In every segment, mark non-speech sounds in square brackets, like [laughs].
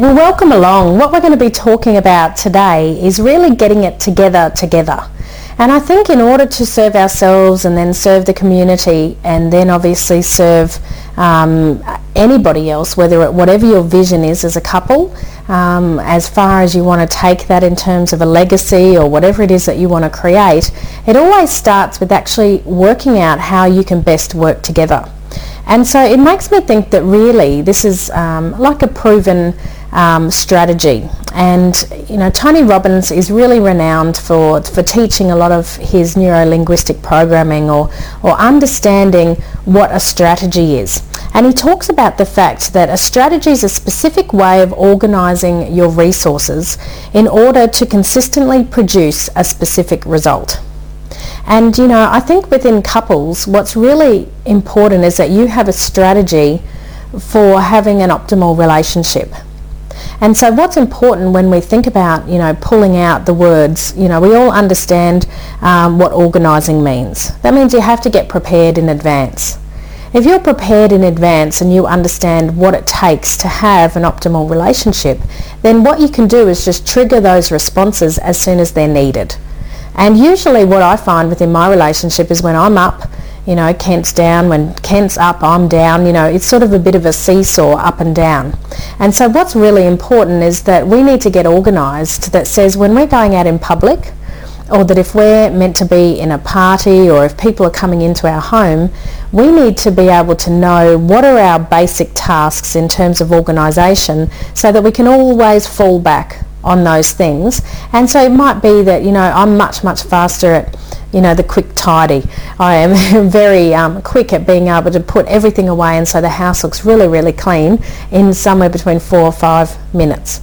Well, welcome along. What we're going to be talking about today is really getting it together together. And I think in order to serve ourselves and then serve the community and then obviously serve um, anybody else, whether it, whatever your vision is as a couple, um, as far as you want to take that in terms of a legacy or whatever it is that you want to create, it always starts with actually working out how you can best work together. And so it makes me think that really this is um, like a proven um, strategy. And you know, Tony Robbins is really renowned for, for teaching a lot of his neuro-linguistic programming or, or understanding what a strategy is. And he talks about the fact that a strategy is a specific way of organising your resources in order to consistently produce a specific result. And you know, I think within couples, what's really important is that you have a strategy for having an optimal relationship. And so what's important when we think about, you know, pulling out the words, you know, we all understand um, what organising means. That means you have to get prepared in advance. If you're prepared in advance and you understand what it takes to have an optimal relationship, then what you can do is just trigger those responses as soon as they're needed. And usually what I find within my relationship is when I'm up, you know, Kent's down. When Kent's up, I'm down. You know, it's sort of a bit of a seesaw up and down. And so what's really important is that we need to get organised that says when we're going out in public, or that if we're meant to be in a party or if people are coming into our home, we need to be able to know what are our basic tasks in terms of organisation so that we can always fall back on those things. And so it might be that, you know, I'm much, much faster at, you know, the quick tidy. I am [laughs] very um, quick at being able to put everything away and so the house looks really, really clean in somewhere between four or five minutes.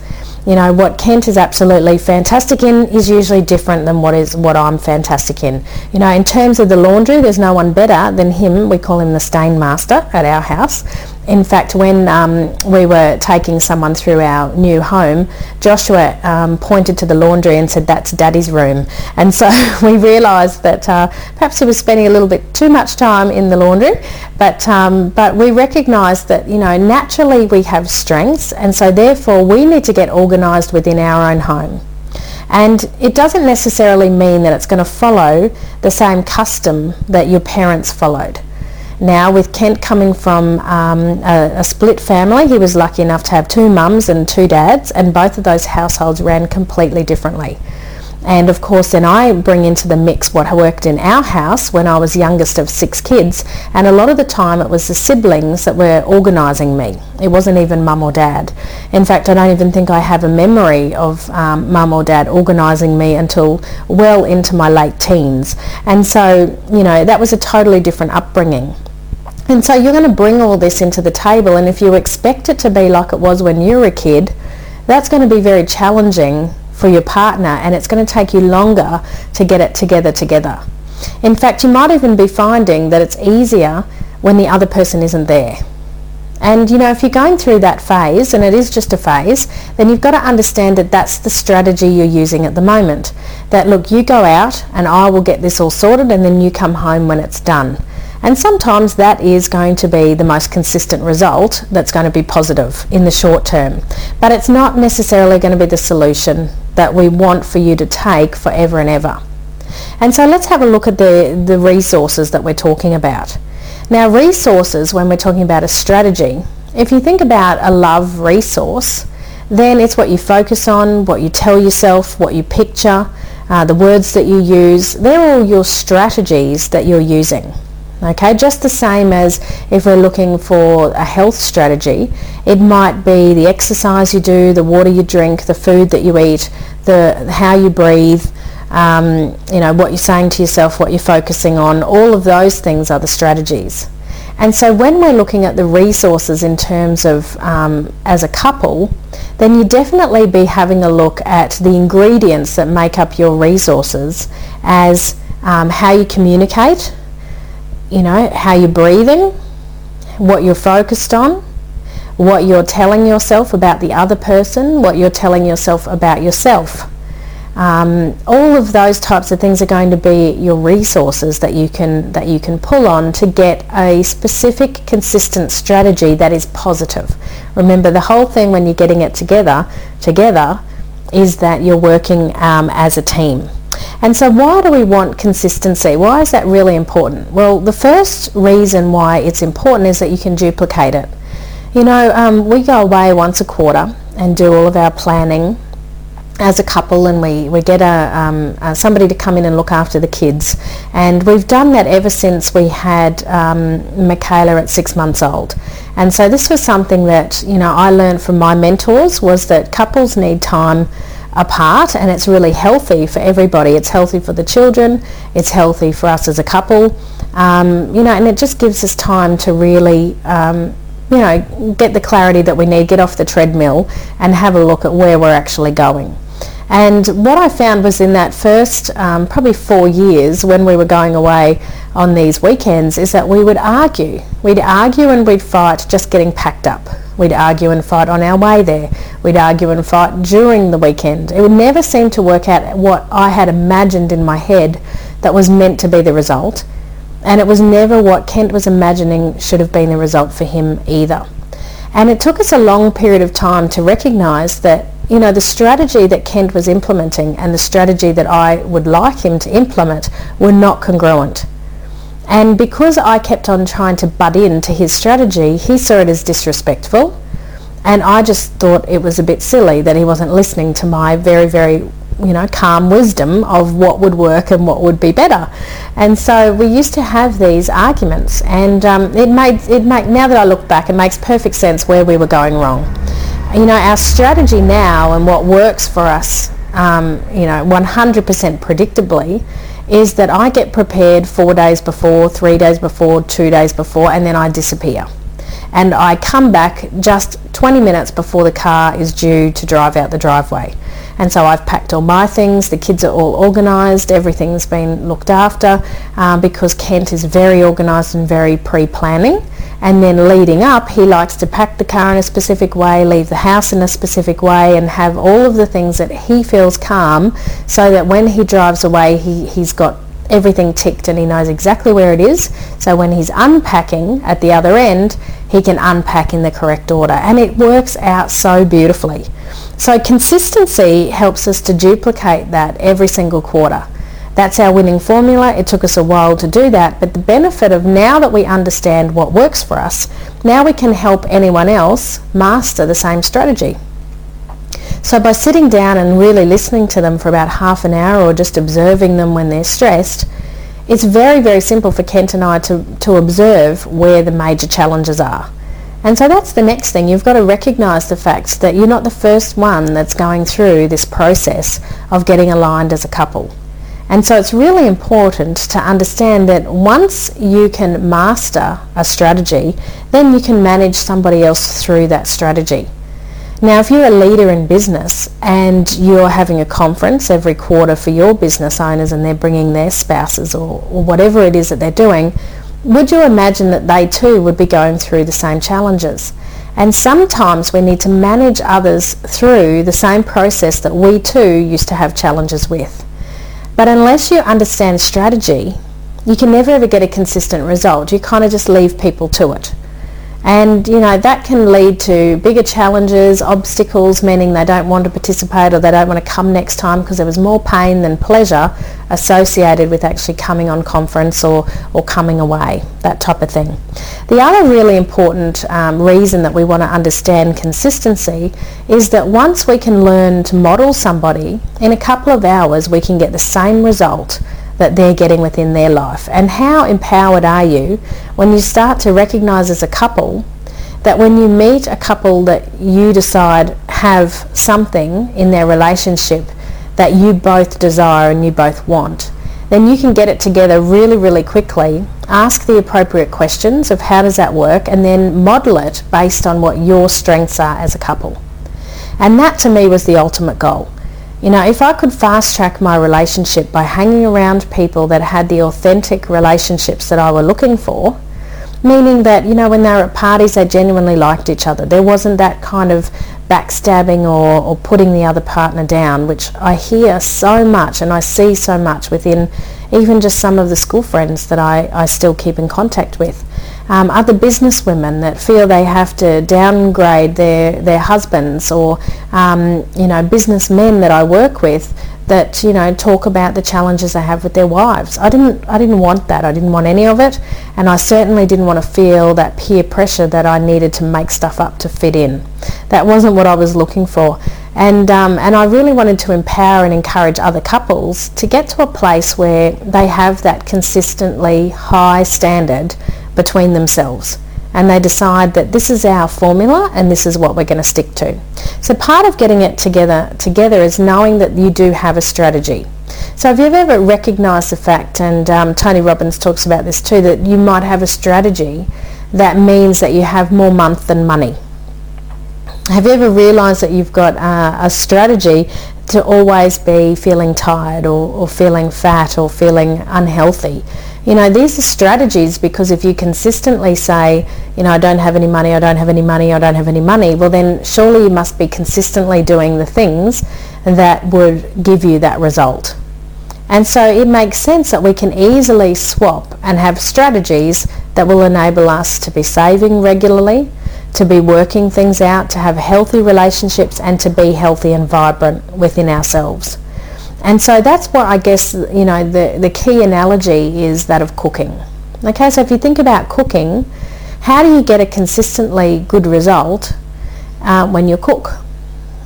You know, what Kent is absolutely fantastic in is usually different than what is what I'm fantastic in. You know, in terms of the laundry, there's no one better than him. We call him the stain master at our house in fact, when um, we were taking someone through our new home, Joshua um, pointed to the laundry and said, that's daddy's room. And so [laughs] we realised that uh, perhaps he was spending a little bit too much time in the laundry, but, um, but we recognised that, you know, naturally we have strengths and so therefore we need to get organised within our own home. And it doesn't necessarily mean that it's going to follow the same custom that your parents followed. Now, with Kent coming from um, a, a, split family, he was lucky enough to have two mums and two dads, and both of those households ran completely differently. And of course, then I bring into the mix what worked in our house when I was youngest of six kids. And a lot of the time it was the siblings that were organising me. It wasn't even mum or dad. In fact, I don't even think I have a memory of um, mum or dad organising me until well into my late teens. And so, you know, that was a totally different upbringing. And so you're going to bring all this into the table and if you expect it to be like it was when you were a kid, that's going to be very challenging for your partner and it's going to take you longer to get it together together. In fact, you might even be finding that it's easier when the other person isn't there. And you know, if you're going through that phase, and it is just a phase, then you've got to understand that that's the strategy you're using at the moment. That look, you go out and I will get this all sorted and then you come home when it's done. And sometimes that is going to be the most consistent result that's going to be positive in the short term. But it's not necessarily going to be the solution that we want for you to take forever and ever. And so let's have a look at the, the resources that we're talking about. Now resources, when we're talking about a strategy, if you think about a love resource, then it's what you focus on, what you tell yourself, what you picture, uh, the words that you use. They're all your strategies that you're using. Okay, just the same as if we're looking for a health strategy, it might be the exercise you do, the water you drink, the food that you eat, the how you breathe, um, you know, what you're saying to yourself, what you're focusing on, all of those things are the strategies. And so when we're looking at the resources in terms of um, as a couple, then you definitely be having a look at the ingredients that make up your resources as um, how you communicate, you know, how you're breathing, what you're focused on, what you're telling yourself about the other person, what you're telling yourself about yourself. Um, all of those types of things are going to be your resources that you can that you can pull on to get a specific consistent strategy that is positive. Remember the whole thing when you're getting it together together is that you're working um, as a team. And so why do we want consistency? Why is that really important? Well, the first reason why it's important is that you can duplicate it. You know, um, we go away once a quarter and do all of our planning as a couple and we, we get a, um, uh, somebody to come in and look after the kids and we've done that ever since we had um, Michaela at six months old and so this was something that you know I learned from my mentors was that couples need time apart and it's really healthy for everybody. It's healthy for the children. It's healthy for us as a couple. Um, you know and it just gives us time to really um, you know get the clarity that we need get off the treadmill and have a look at where we're actually going and what I found was in that first um, probably four years when we were going away on these weekends is that we would argue. We'd argue and we'd fight just getting packed up. We'd argue and fight on our way there. We'd argue and fight during the weekend. It would never seem to work out what I had imagined in my head that was meant to be the result. And it was never what Kent was imagining should have been the result for him either. And it took us a long period of time to recognise that you know, the strategy that Kent was implementing and the strategy that I would like him to implement were not congruent. And because I kept on trying to butt into his strategy, he saw it as disrespectful. And I just thought it was a bit silly that he wasn't listening to my very, very, you know, calm wisdom of what would work and what would be better. And so we used to have these arguments and um, it made, it make, now that I look back, it makes perfect sense where we were going wrong you know, our strategy now and what works for us, um, you know, 100% predictably is that I get prepared four days before, three days before, two days before, and then I disappear. And I come back just 20 minutes before the car is due to drive out the driveway. And so I've packed all my things, the kids are all organised, everything's been looked after uh, because Kent is very organised and very pre-planning and then leading up he likes to pack the car in a specific way, leave the house in a specific way and have all of the things that he feels calm so that when he drives away he, he's got everything ticked and he knows exactly where it is. So when he's unpacking at the other end, he can unpack in the correct order. And it works out so beautifully. So consistency helps us to duplicate that every single quarter. That's our winning formula. It took us a while to do that, but the benefit of now that we understand what works for us, now we can help anyone else master the same strategy. So by sitting down and really listening to them for about half an hour or just observing them when they're stressed, it's very, very simple for Kent and I to, to observe where the major challenges are. And so that's the next thing. You've got to recognise the fact that you're not the first one that's going through this process of getting aligned as a couple. And so it's really important to understand that once you can master a strategy, then you can manage somebody else through that strategy. Now, if you're a leader in business and you're having a conference every quarter for your business owners and they're bringing their spouses or, or whatever it is that they're doing, would you imagine that they too would be going through the same challenges? And sometimes we need to manage others through the same process that we too used to have challenges with. But unless you understand strategy, you can never ever get a consistent result. You kind of just leave people to it. And, you know, that can lead to bigger challenges, obstacles, meaning they don't want to participate or they don't want to come next time because there was more pain than pleasure associated with actually coming on conference or, or coming away, that type of thing. The other really important um, reason that we want to understand consistency is that once we can learn to model somebody, in a couple of hours we can get the same result that they're getting within their life. And how empowered are you when you start to recognize as a couple that when you meet a couple that you decide have something in their relationship that you both desire and you both want, then you can get it together really, really quickly, ask the appropriate questions of how does that work, and then model it based on what your strengths are as a couple. And that to me was the ultimate goal. You know, if I could fast track my relationship by hanging around people that had the authentic relationships that I were looking for, meaning that, you know, when they were at parties, they genuinely liked each other. There wasn't that kind of backstabbing or, or putting the other partner down, which I hear so much and I see so much within even just some of the school friends that I, I still keep in contact with. Um, other business women that feel they have to downgrade their, their husbands or um, you know businessmen that I work with that you know talk about the challenges they have with their wives. I didn't I didn't want that. I didn't want any of it, and I certainly didn't want to feel that peer pressure that I needed to make stuff up to fit in. That wasn't what I was looking for, and um, and I really wanted to empower and encourage other couples to get to a place where they have that consistently high standard between themselves and they decide that this is our formula and this is what we're going to stick to. So part of getting it together together is knowing that you do have a strategy. So have you've ever recognised the fact, and um, Tony Robbins talks about this too, that you might have a strategy that means that you have more month than money? Have you ever realised that you've got uh, a strategy to always be feeling tired or, or feeling fat or feeling unhealthy? You know, these are strategies because if you consistently say, you know, I don't have any money, I don't have any money, I don't have any money, well then surely you must be consistently doing the things that would give you that result. And so it makes sense that we can easily swap and have strategies that will enable us to be saving regularly, to be working things out, to have healthy relationships and to be healthy and vibrant within ourselves. And so that's what I guess, you know, the, the key analogy is that of cooking. Okay, so if you think about cooking, how do you get a consistently good result uh, when you cook?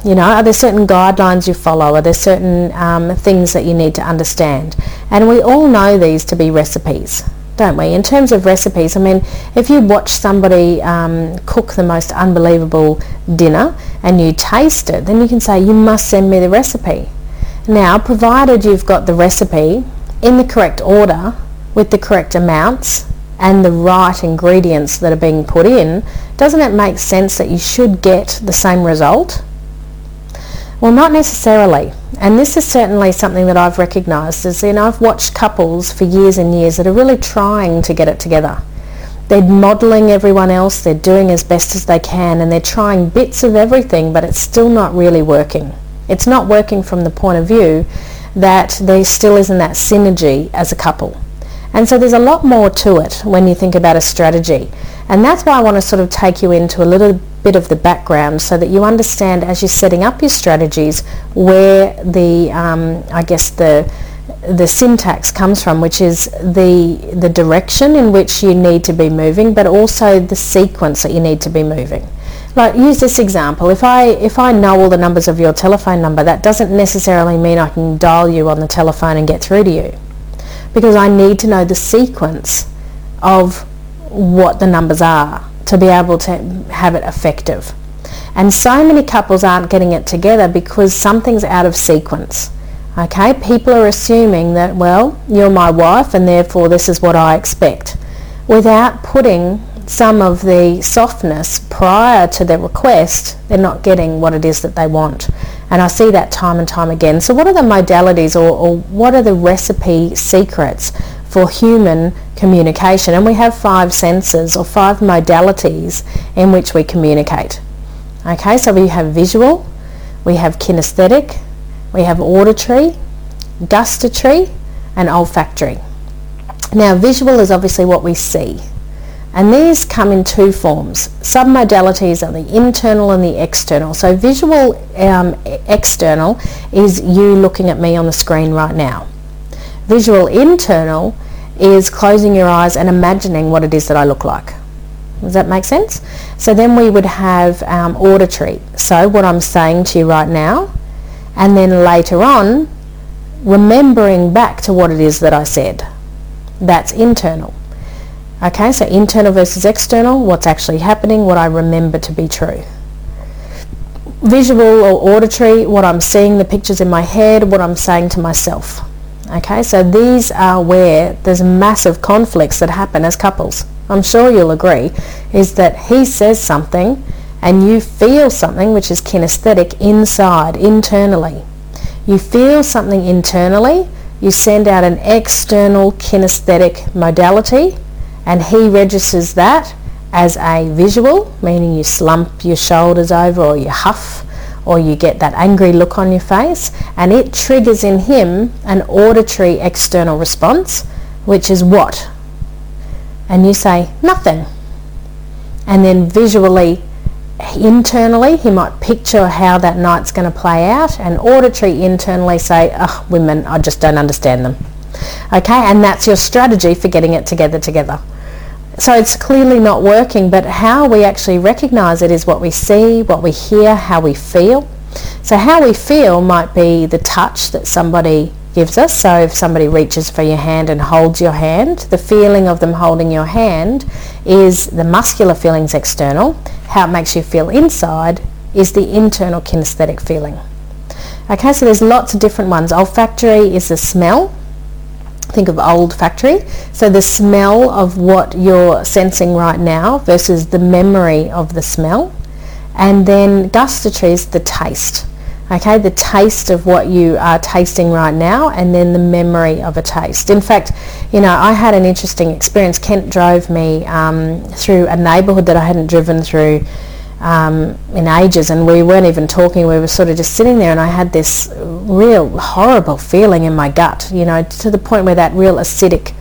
You know, are there certain guidelines you follow? Are there certain um, things that you need to understand? And we all know these to be recipes, don't we? In terms of recipes, I mean, if you watch somebody um, cook the most unbelievable dinner and you taste it, then you can say, you must send me the recipe. Now, provided you've got the recipe in the correct order with the correct amounts and the right ingredients that are being put in, doesn't it make sense that you should get the same result? Well, not necessarily. And this is certainly something that I've recognised is, you know, I've watched couples for years and years that are really trying to get it together. They're modelling everyone else, they're doing as best as they can, and they're trying bits of everything, but it's still not really working. It's not working from the point of view that there still isn't that synergy as a couple. And so there's a lot more to it when you think about a strategy. And that's why I want to sort of take you into a little bit of the background so that you understand as you're setting up your strategies where the, um, I guess the, the syntax comes from, which is the, the direction in which you need to be moving, but also the sequence that you need to be moving. Like use this example. If I if I know all the numbers of your telephone number, that doesn't necessarily mean I can dial you on the telephone and get through to you. Because I need to know the sequence of what the numbers are to be able to have it effective. And so many couples aren't getting it together because something's out of sequence. Okay, people are assuming that, well, you're my wife and therefore this is what I expect without putting some of the softness prior to the request, they're not getting what it is that they want. And I see that time and time again. So what are the modalities or, or what are the recipe secrets for human communication? And we have five senses or five modalities in which we communicate. Okay, so we have visual, we have kinesthetic, we have auditory, gustatory, and olfactory. Now visual is obviously what we see. And these come in two forms. Submodalities are the internal and the external. So visual um, external is you looking at me on the screen right now. Visual internal is closing your eyes and imagining what it is that I look like. Does that make sense? So then we would have um, auditory. So what I'm saying to you right now, and then later on, remembering back to what it is that I said. That's internal. Okay, so internal versus external, what's actually happening, what I remember to be true. Visual or auditory, what I'm seeing, the pictures in my head, what I'm saying to myself. Okay, so these are where there's massive conflicts that happen as couples. I'm sure you'll agree, is that he says something and you feel something which is kinesthetic inside, internally. You feel something internally, you send out an external kinesthetic modality and he registers that as a visual, meaning you slump your shoulders over or you huff or you get that angry look on your face and it triggers in him an auditory external response which is what? And you say nothing. And then visually internally he might picture how that night's going to play out and auditory internally say oh women I just don't understand them okay and that's your strategy for getting it together together so it's clearly not working but how we actually recognize it is what we see what we hear how we feel so how we feel might be the touch that somebody gives us so if somebody reaches for your hand and holds your hand the feeling of them holding your hand is the muscular feelings external how it makes you feel inside is the internal kinesthetic feeling. Okay, so there's lots of different ones. Olfactory is the smell. Think of old factory. So the smell of what you're sensing right now versus the memory of the smell. And then gustatory is the taste. Okay, the taste of what you are tasting right now and then the memory of a taste. In fact, you know, I had an interesting experience. Kent drove me um, through a neighbourhood that I hadn't driven through um, in ages and we weren't even talking. We were sort of just sitting there and I had this real horrible feeling in my gut, you know, to the point where that real acidic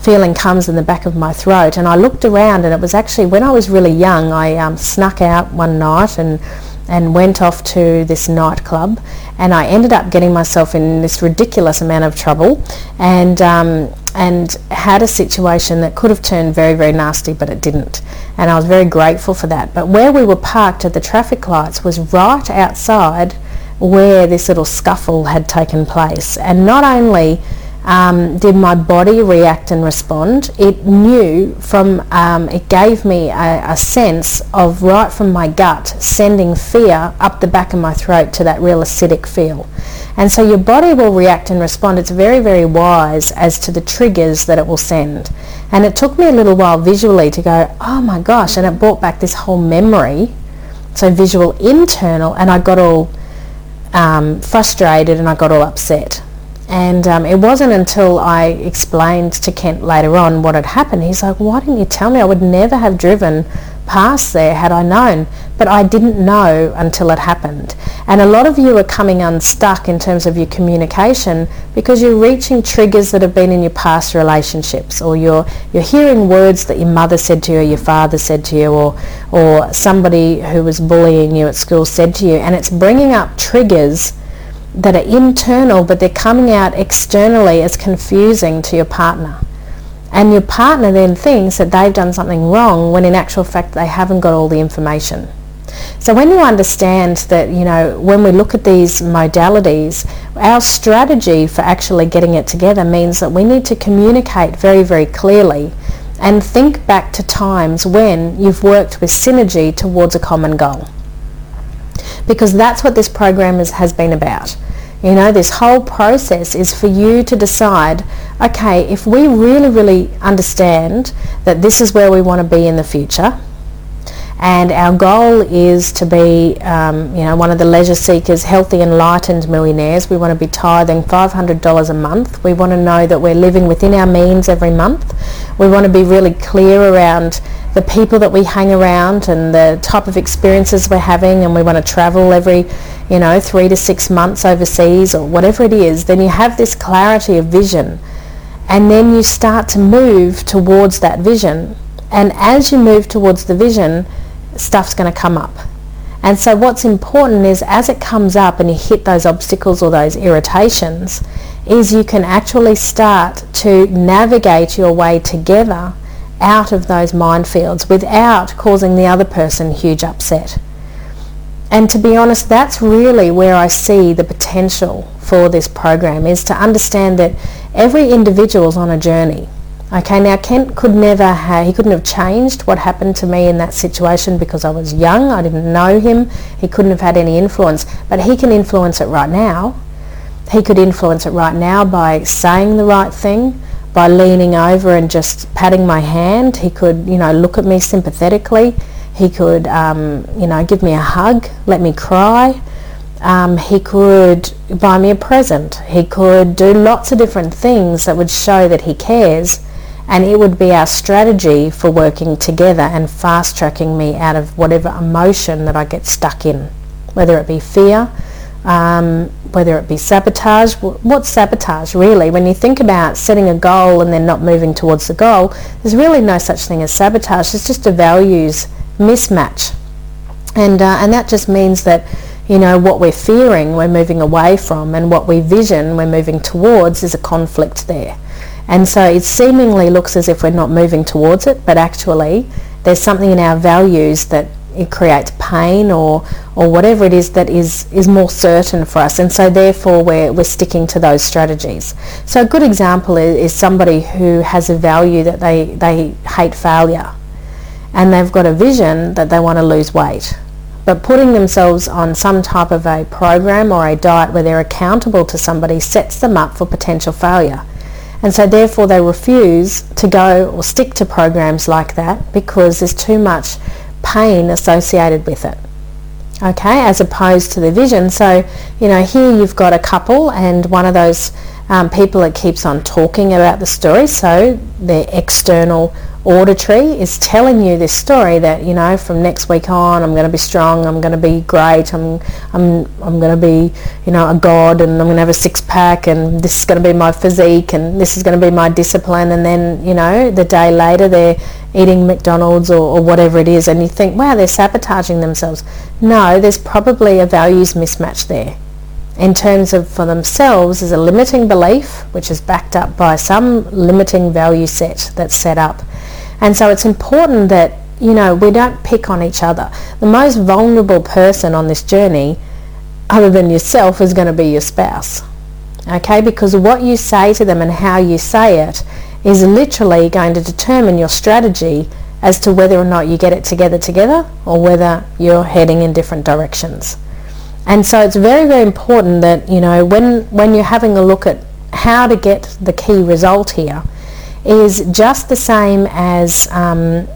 feeling comes in the back of my throat. And I looked around and it was actually when I was really young, I um, snuck out one night and and went off to this nightclub and I ended up getting myself in this ridiculous amount of trouble and um, and had a situation that could have turned very very nasty but it didn't. And I was very grateful for that. But where we were parked at the traffic lights was right outside where this little scuffle had taken place. And not only um, did my body react and respond? It knew from, um, it gave me a, a, sense of right from my gut sending fear up the back of my throat to that real acidic feel. And so your body will react and respond. It's very, very wise as to the triggers that it will send. And it took me a little while visually to go, oh my gosh, and it brought back this whole memory. So visual internal, and I got all um, frustrated and I got all upset. And um, it wasn't until I explained to Kent later on what had happened. He's like, why didn't you tell me? I would never have driven past there had I known. But I didn't know until it happened. And a lot of you are coming unstuck in terms of your communication because you're reaching triggers that have been in your past relationships or you're, you're hearing words that your mother said to you or your father said to you or, or somebody who was bullying you at school said to you. And it's bringing up triggers that are internal but they're coming out externally as confusing to your partner. And your partner then thinks that they've done something wrong when in actual fact they haven't got all the information. So when you understand that, you know, when we look at these modalities, our strategy for actually getting it together means that we need to communicate very, very clearly and think back to times when you've worked with synergy towards a common goal. Because that's what this program is, has been about. You know, this whole process is for you to decide, okay, if we really, really understand that this is where we want to be in the future, and our goal is to be, um, you know, one of the leisure seekers, healthy, enlightened millionaires. We want to be tithing $500 a month. We want to know that we're living within our means every month. We want to be really clear around the people that we hang around and the type of experiences we're having and we want to travel every you know three to six months overseas or whatever it is then you have this clarity of vision and then you start to move towards that vision and as you move towards the vision stuff's going to come up and so what's important is as it comes up and you hit those obstacles or those irritations is you can actually start to navigate your way together out of those minefields without causing the other person huge upset. And to be honest, that's really where I see the potential for this program is to understand that every individual is on a journey. Okay, now Kent could never have, he couldn't have changed what happened to me in that situation because I was young, I didn't know him, he couldn't have had any influence, but he can influence it right now. He could influence it right now by saying the right thing, by leaning over and just patting my hand. He could, you know, look at me sympathetically. He could, um, you know, give me a hug, let me cry. Um, he could buy me a present. He could do lots of different things that would show that he cares. And it would be our strategy for working together and fast tracking me out of whatever emotion that I get stuck in, whether it be fear, um, whether it be sabotage. What's sabotage really? When you think about setting a goal and then not moving towards the goal, there's really no such thing as sabotage. It's just a values mismatch. And, uh, and that just means that you know what we're fearing we're moving away from and what we vision we're moving towards is a conflict there and so it seemingly looks as if we're not moving towards it, but actually there's something in our values that it creates pain or or whatever it is that is is more certain for us. And so therefore we're, we're sticking to those strategies. So a good example is, is somebody who has a value that they they hate failure. And they've got a vision that they want to lose weight. But putting themselves on some type of a program or a diet where they're accountable to somebody sets them up for potential failure and so therefore they refuse to go or stick to programs like that because there's too much pain associated with it. Okay, as opposed to the vision. So, you know, here you've got a couple and one of those um, people that keeps on talking about the story. So their external auditory is telling you this story that you know from next week on I'm going to be strong I'm going to be great I'm I'm I'm going to be you know a god and I'm going to have a six pack and this is going to be my physique and this is going to be my discipline and then you know the day later they're eating McDonald's or, or whatever it is and you think wow they're sabotaging themselves. No there's probably a values mismatch there. In terms of for themselves is a limiting belief which is backed up by some limiting value set that's set up and so it's important that, you know, we don't pick on each other. The most vulnerable person on this journey, other than yourself, is going to be your spouse. Okay, because what you say to them and how you say it is literally going to determine your strategy as to whether or not you get it together together or whether you're heading in different directions. And so it's very, very important that, you know, when, when you're having a look at how to get the key result here, is just the same as um,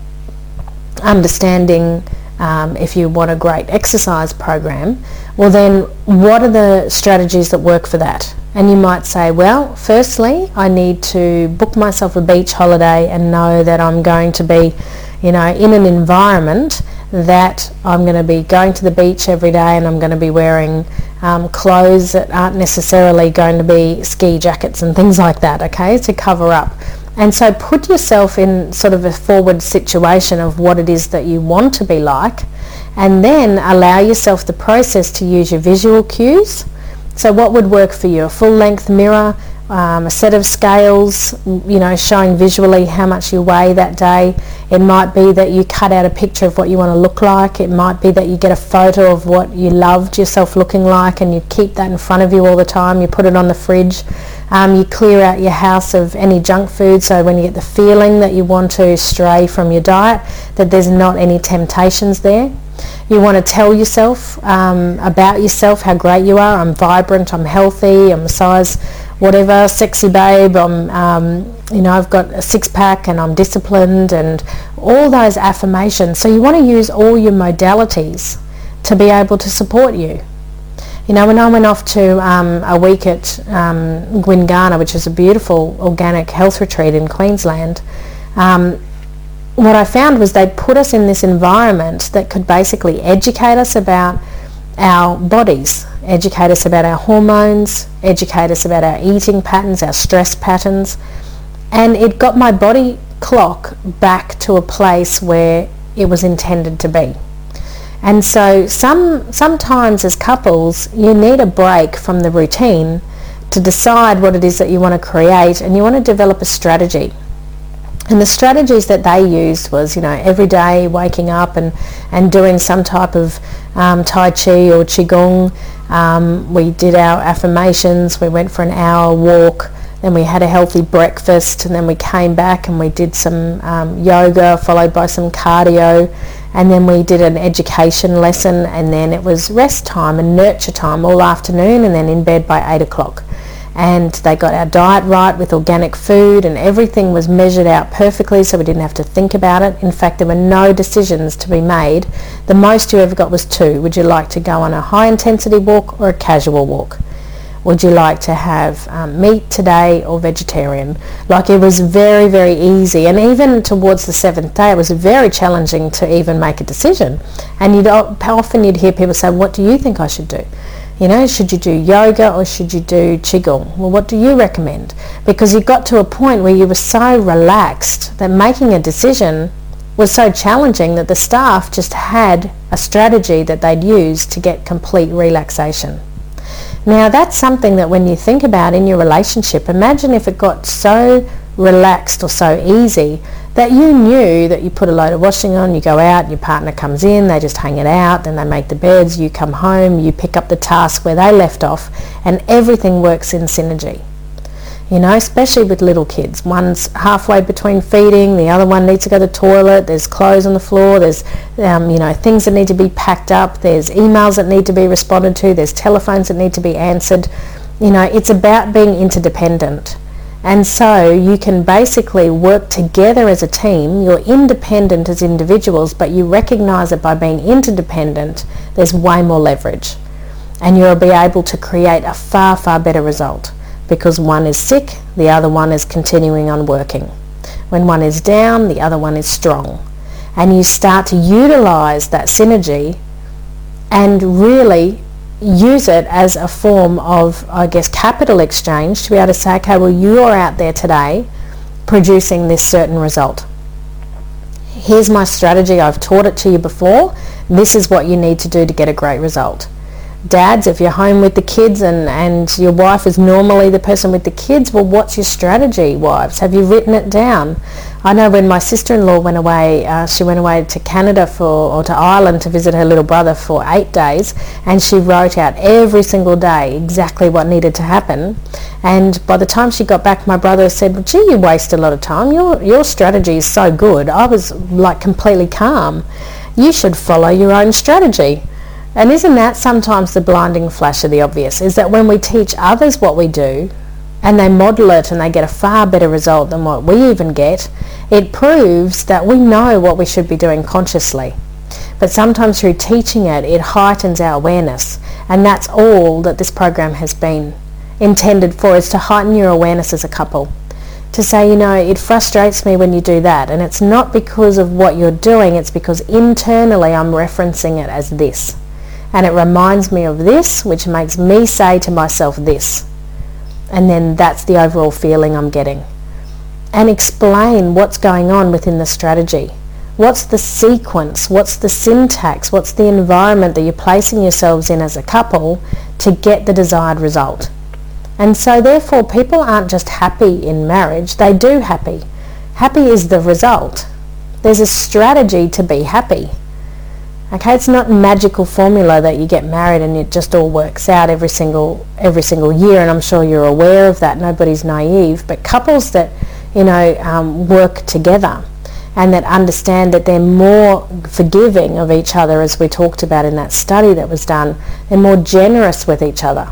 understanding um, if you want a great exercise program, well then what are the strategies that work for that? And you might say, well, firstly, I need to book myself a beach holiday and know that I'm going to be, you know, in an environment that I'm going to be going to the beach every day and I'm going to be wearing um, clothes that aren't necessarily going to be ski jackets and things like that, okay, to cover up. And so put yourself in sort of a forward situation of what it is that you want to be like and then allow yourself the process to use your visual cues. So what would work for you? A full length mirror, um, a set of scales, you know, showing visually how much you weigh that day. It might be that you cut out a picture of what you want to look like. It might be that you get a photo of what you loved yourself looking like and you keep that in front of you all the time. You put it on the fridge. Um, you clear out your house of any junk food so when you get the feeling that you want to stray from your diet that there's not any temptations there. You want to tell yourself um, about yourself, how great you are. I'm vibrant, I'm healthy, I'm a size whatever, sexy babe, I'm, um, you know, I've got a six pack and I'm disciplined and all those affirmations. So you want to use all your modalities to be able to support you. You know, when I went off to um, a week at um, Gwinganna, which is a beautiful organic health retreat in Queensland, um, what I found was they'd put us in this environment that could basically educate us about our bodies, educate us about our hormones, educate us about our eating patterns, our stress patterns, and it got my body clock back to a place where it was intended to be. And so some, sometimes as couples, you need a break from the routine to decide what it is that you want to create and you want to develop a strategy. And the strategies that they used was, you know, every day waking up and, and doing some type of um, Tai Chi or Qigong. Um, we did our affirmations. We went for an hour walk. Then we had a healthy breakfast and then we came back and we did some um, yoga followed by some cardio and then we did an education lesson and then it was rest time and nurture time all afternoon and then in bed by 8 o'clock and they got our diet right with organic food and everything was measured out perfectly so we didn't have to think about it. In fact, there were no decisions to be made. The most you ever got was two. Would you like to go on a high intensity walk or a casual walk? Would you like to have um, meat today or vegetarian? Like it was very, very easy. And even towards the seventh day, it was very challenging to even make a decision. And you'd often you'd hear people say, what do you think I should do? You know, should you do yoga or should you do qigong? Well, what do you recommend? Because you got to a point where you were so relaxed that making a decision was so challenging that the staff just had a strategy that they'd use to get complete relaxation. Now that's something that when you think about in your relationship, imagine if it got so relaxed or so easy that you knew that you put a load of washing on, you go out, your partner comes in, they just hang it out, then they make the beds, you come home, you pick up the task where they left off, and everything works in synergy you know, especially with little kids. One's halfway between feeding, the other one needs to go to the toilet, there's clothes on the floor, there's, um, you know, things that need to be packed up, there's emails that need to be responded to, there's telephones that need to be answered. You know, it's about being interdependent. And so you can basically work together as a team. You're independent as individuals, but you recognize that by being interdependent, there's way more leverage. And you'll be able to create a far, far better result because one is sick, the other one is continuing on working. When one is down, the other one is strong. And you start to utilize that synergy and really use it as a form of, I guess, capital exchange to be able to say, okay, well, you're out there today producing this certain result. Here's my strategy. I've taught it to you before. This is what you need to do to get a great result dads, if you're home with the kids and, and your wife is normally the person with the kids, well, what's your strategy, wives? Have you written it down? I know when my sister-in-law went away, uh, she went away to Canada for, or to Ireland to visit her little brother for eight days, and she wrote out every single day exactly what needed to happen. And by the time she got back, my brother said, well, gee, you waste a lot of time. Your, your strategy is so good. I was like completely calm. You should follow your own strategy. And isn't that sometimes the blinding flash of the obvious? Is that when we teach others what we do and they model it and they get a far better result than what we even get, it proves that we know what we should be doing consciously. But sometimes through teaching it, it heightens our awareness. And that's all that this program has been intended for, is to heighten your awareness as a couple. To say, you know, it frustrates me when you do that. And it's not because of what you're doing, it's because internally I'm referencing it as this and it reminds me of this, which makes me say to myself this. And then that's the overall feeling I'm getting. And explain what's going on within the strategy. What's the sequence? What's the syntax? What's the environment that you're placing yourselves in as a couple to get the desired result? And so therefore people aren't just happy in marriage, they do happy. Happy is the result. There's a strategy to be happy. Okay, it's not a magical formula that you get married and it just all works out every single every single year, and I'm sure you're aware of that. Nobody's naive, but couples that you know um, work together and that understand that they're more forgiving of each other, as we talked about in that study that was done. They're more generous with each other.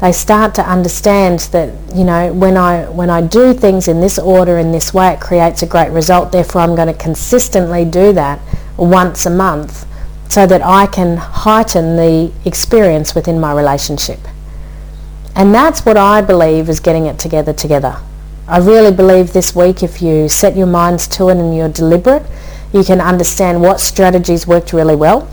They start to understand that you know when I when I do things in this order in this way, it creates a great result. Therefore, I'm going to consistently do that once a month so that I can heighten the experience within my relationship. And that's what I believe is getting it together together. I really believe this week if you set your minds to it and you're deliberate, you can understand what strategies worked really well.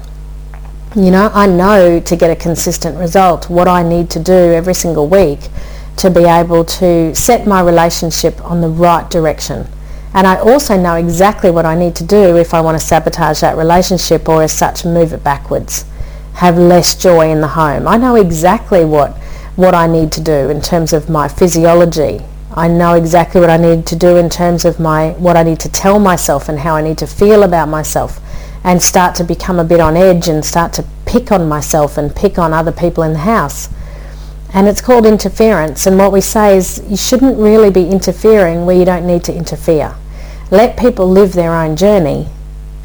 You know, I know to get a consistent result what I need to do every single week to be able to set my relationship on the right direction and I also know exactly what I need to do if I want to sabotage that relationship or as such move it backwards, have less joy in the home. I know exactly what, what I need to do in terms of my physiology. I know exactly what I need to do in terms of my what I need to tell myself and how I need to feel about myself and start to become a bit on edge and start to pick on myself and pick on other people in the house and it's called interference. And what we say is you shouldn't really be interfering where you don't need to interfere. Let people live their own journey,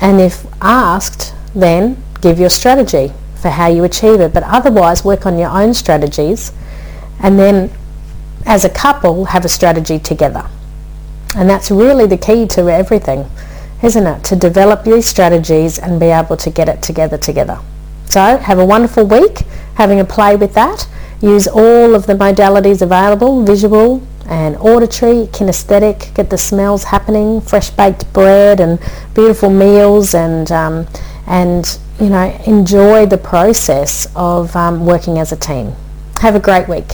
and if asked, then give your strategy for how you achieve it. But otherwise, work on your own strategies, and then as a couple, have a strategy together. And that's really the key to everything, isn't it? To develop these strategies and be able to get it together together. So have a wonderful week having a play with that use all of the modalities available, visual and auditory, kinesthetic, get the smells happening, fresh baked bread and beautiful meals and, um, and you know, enjoy the process of um, working as a team. Have a great week.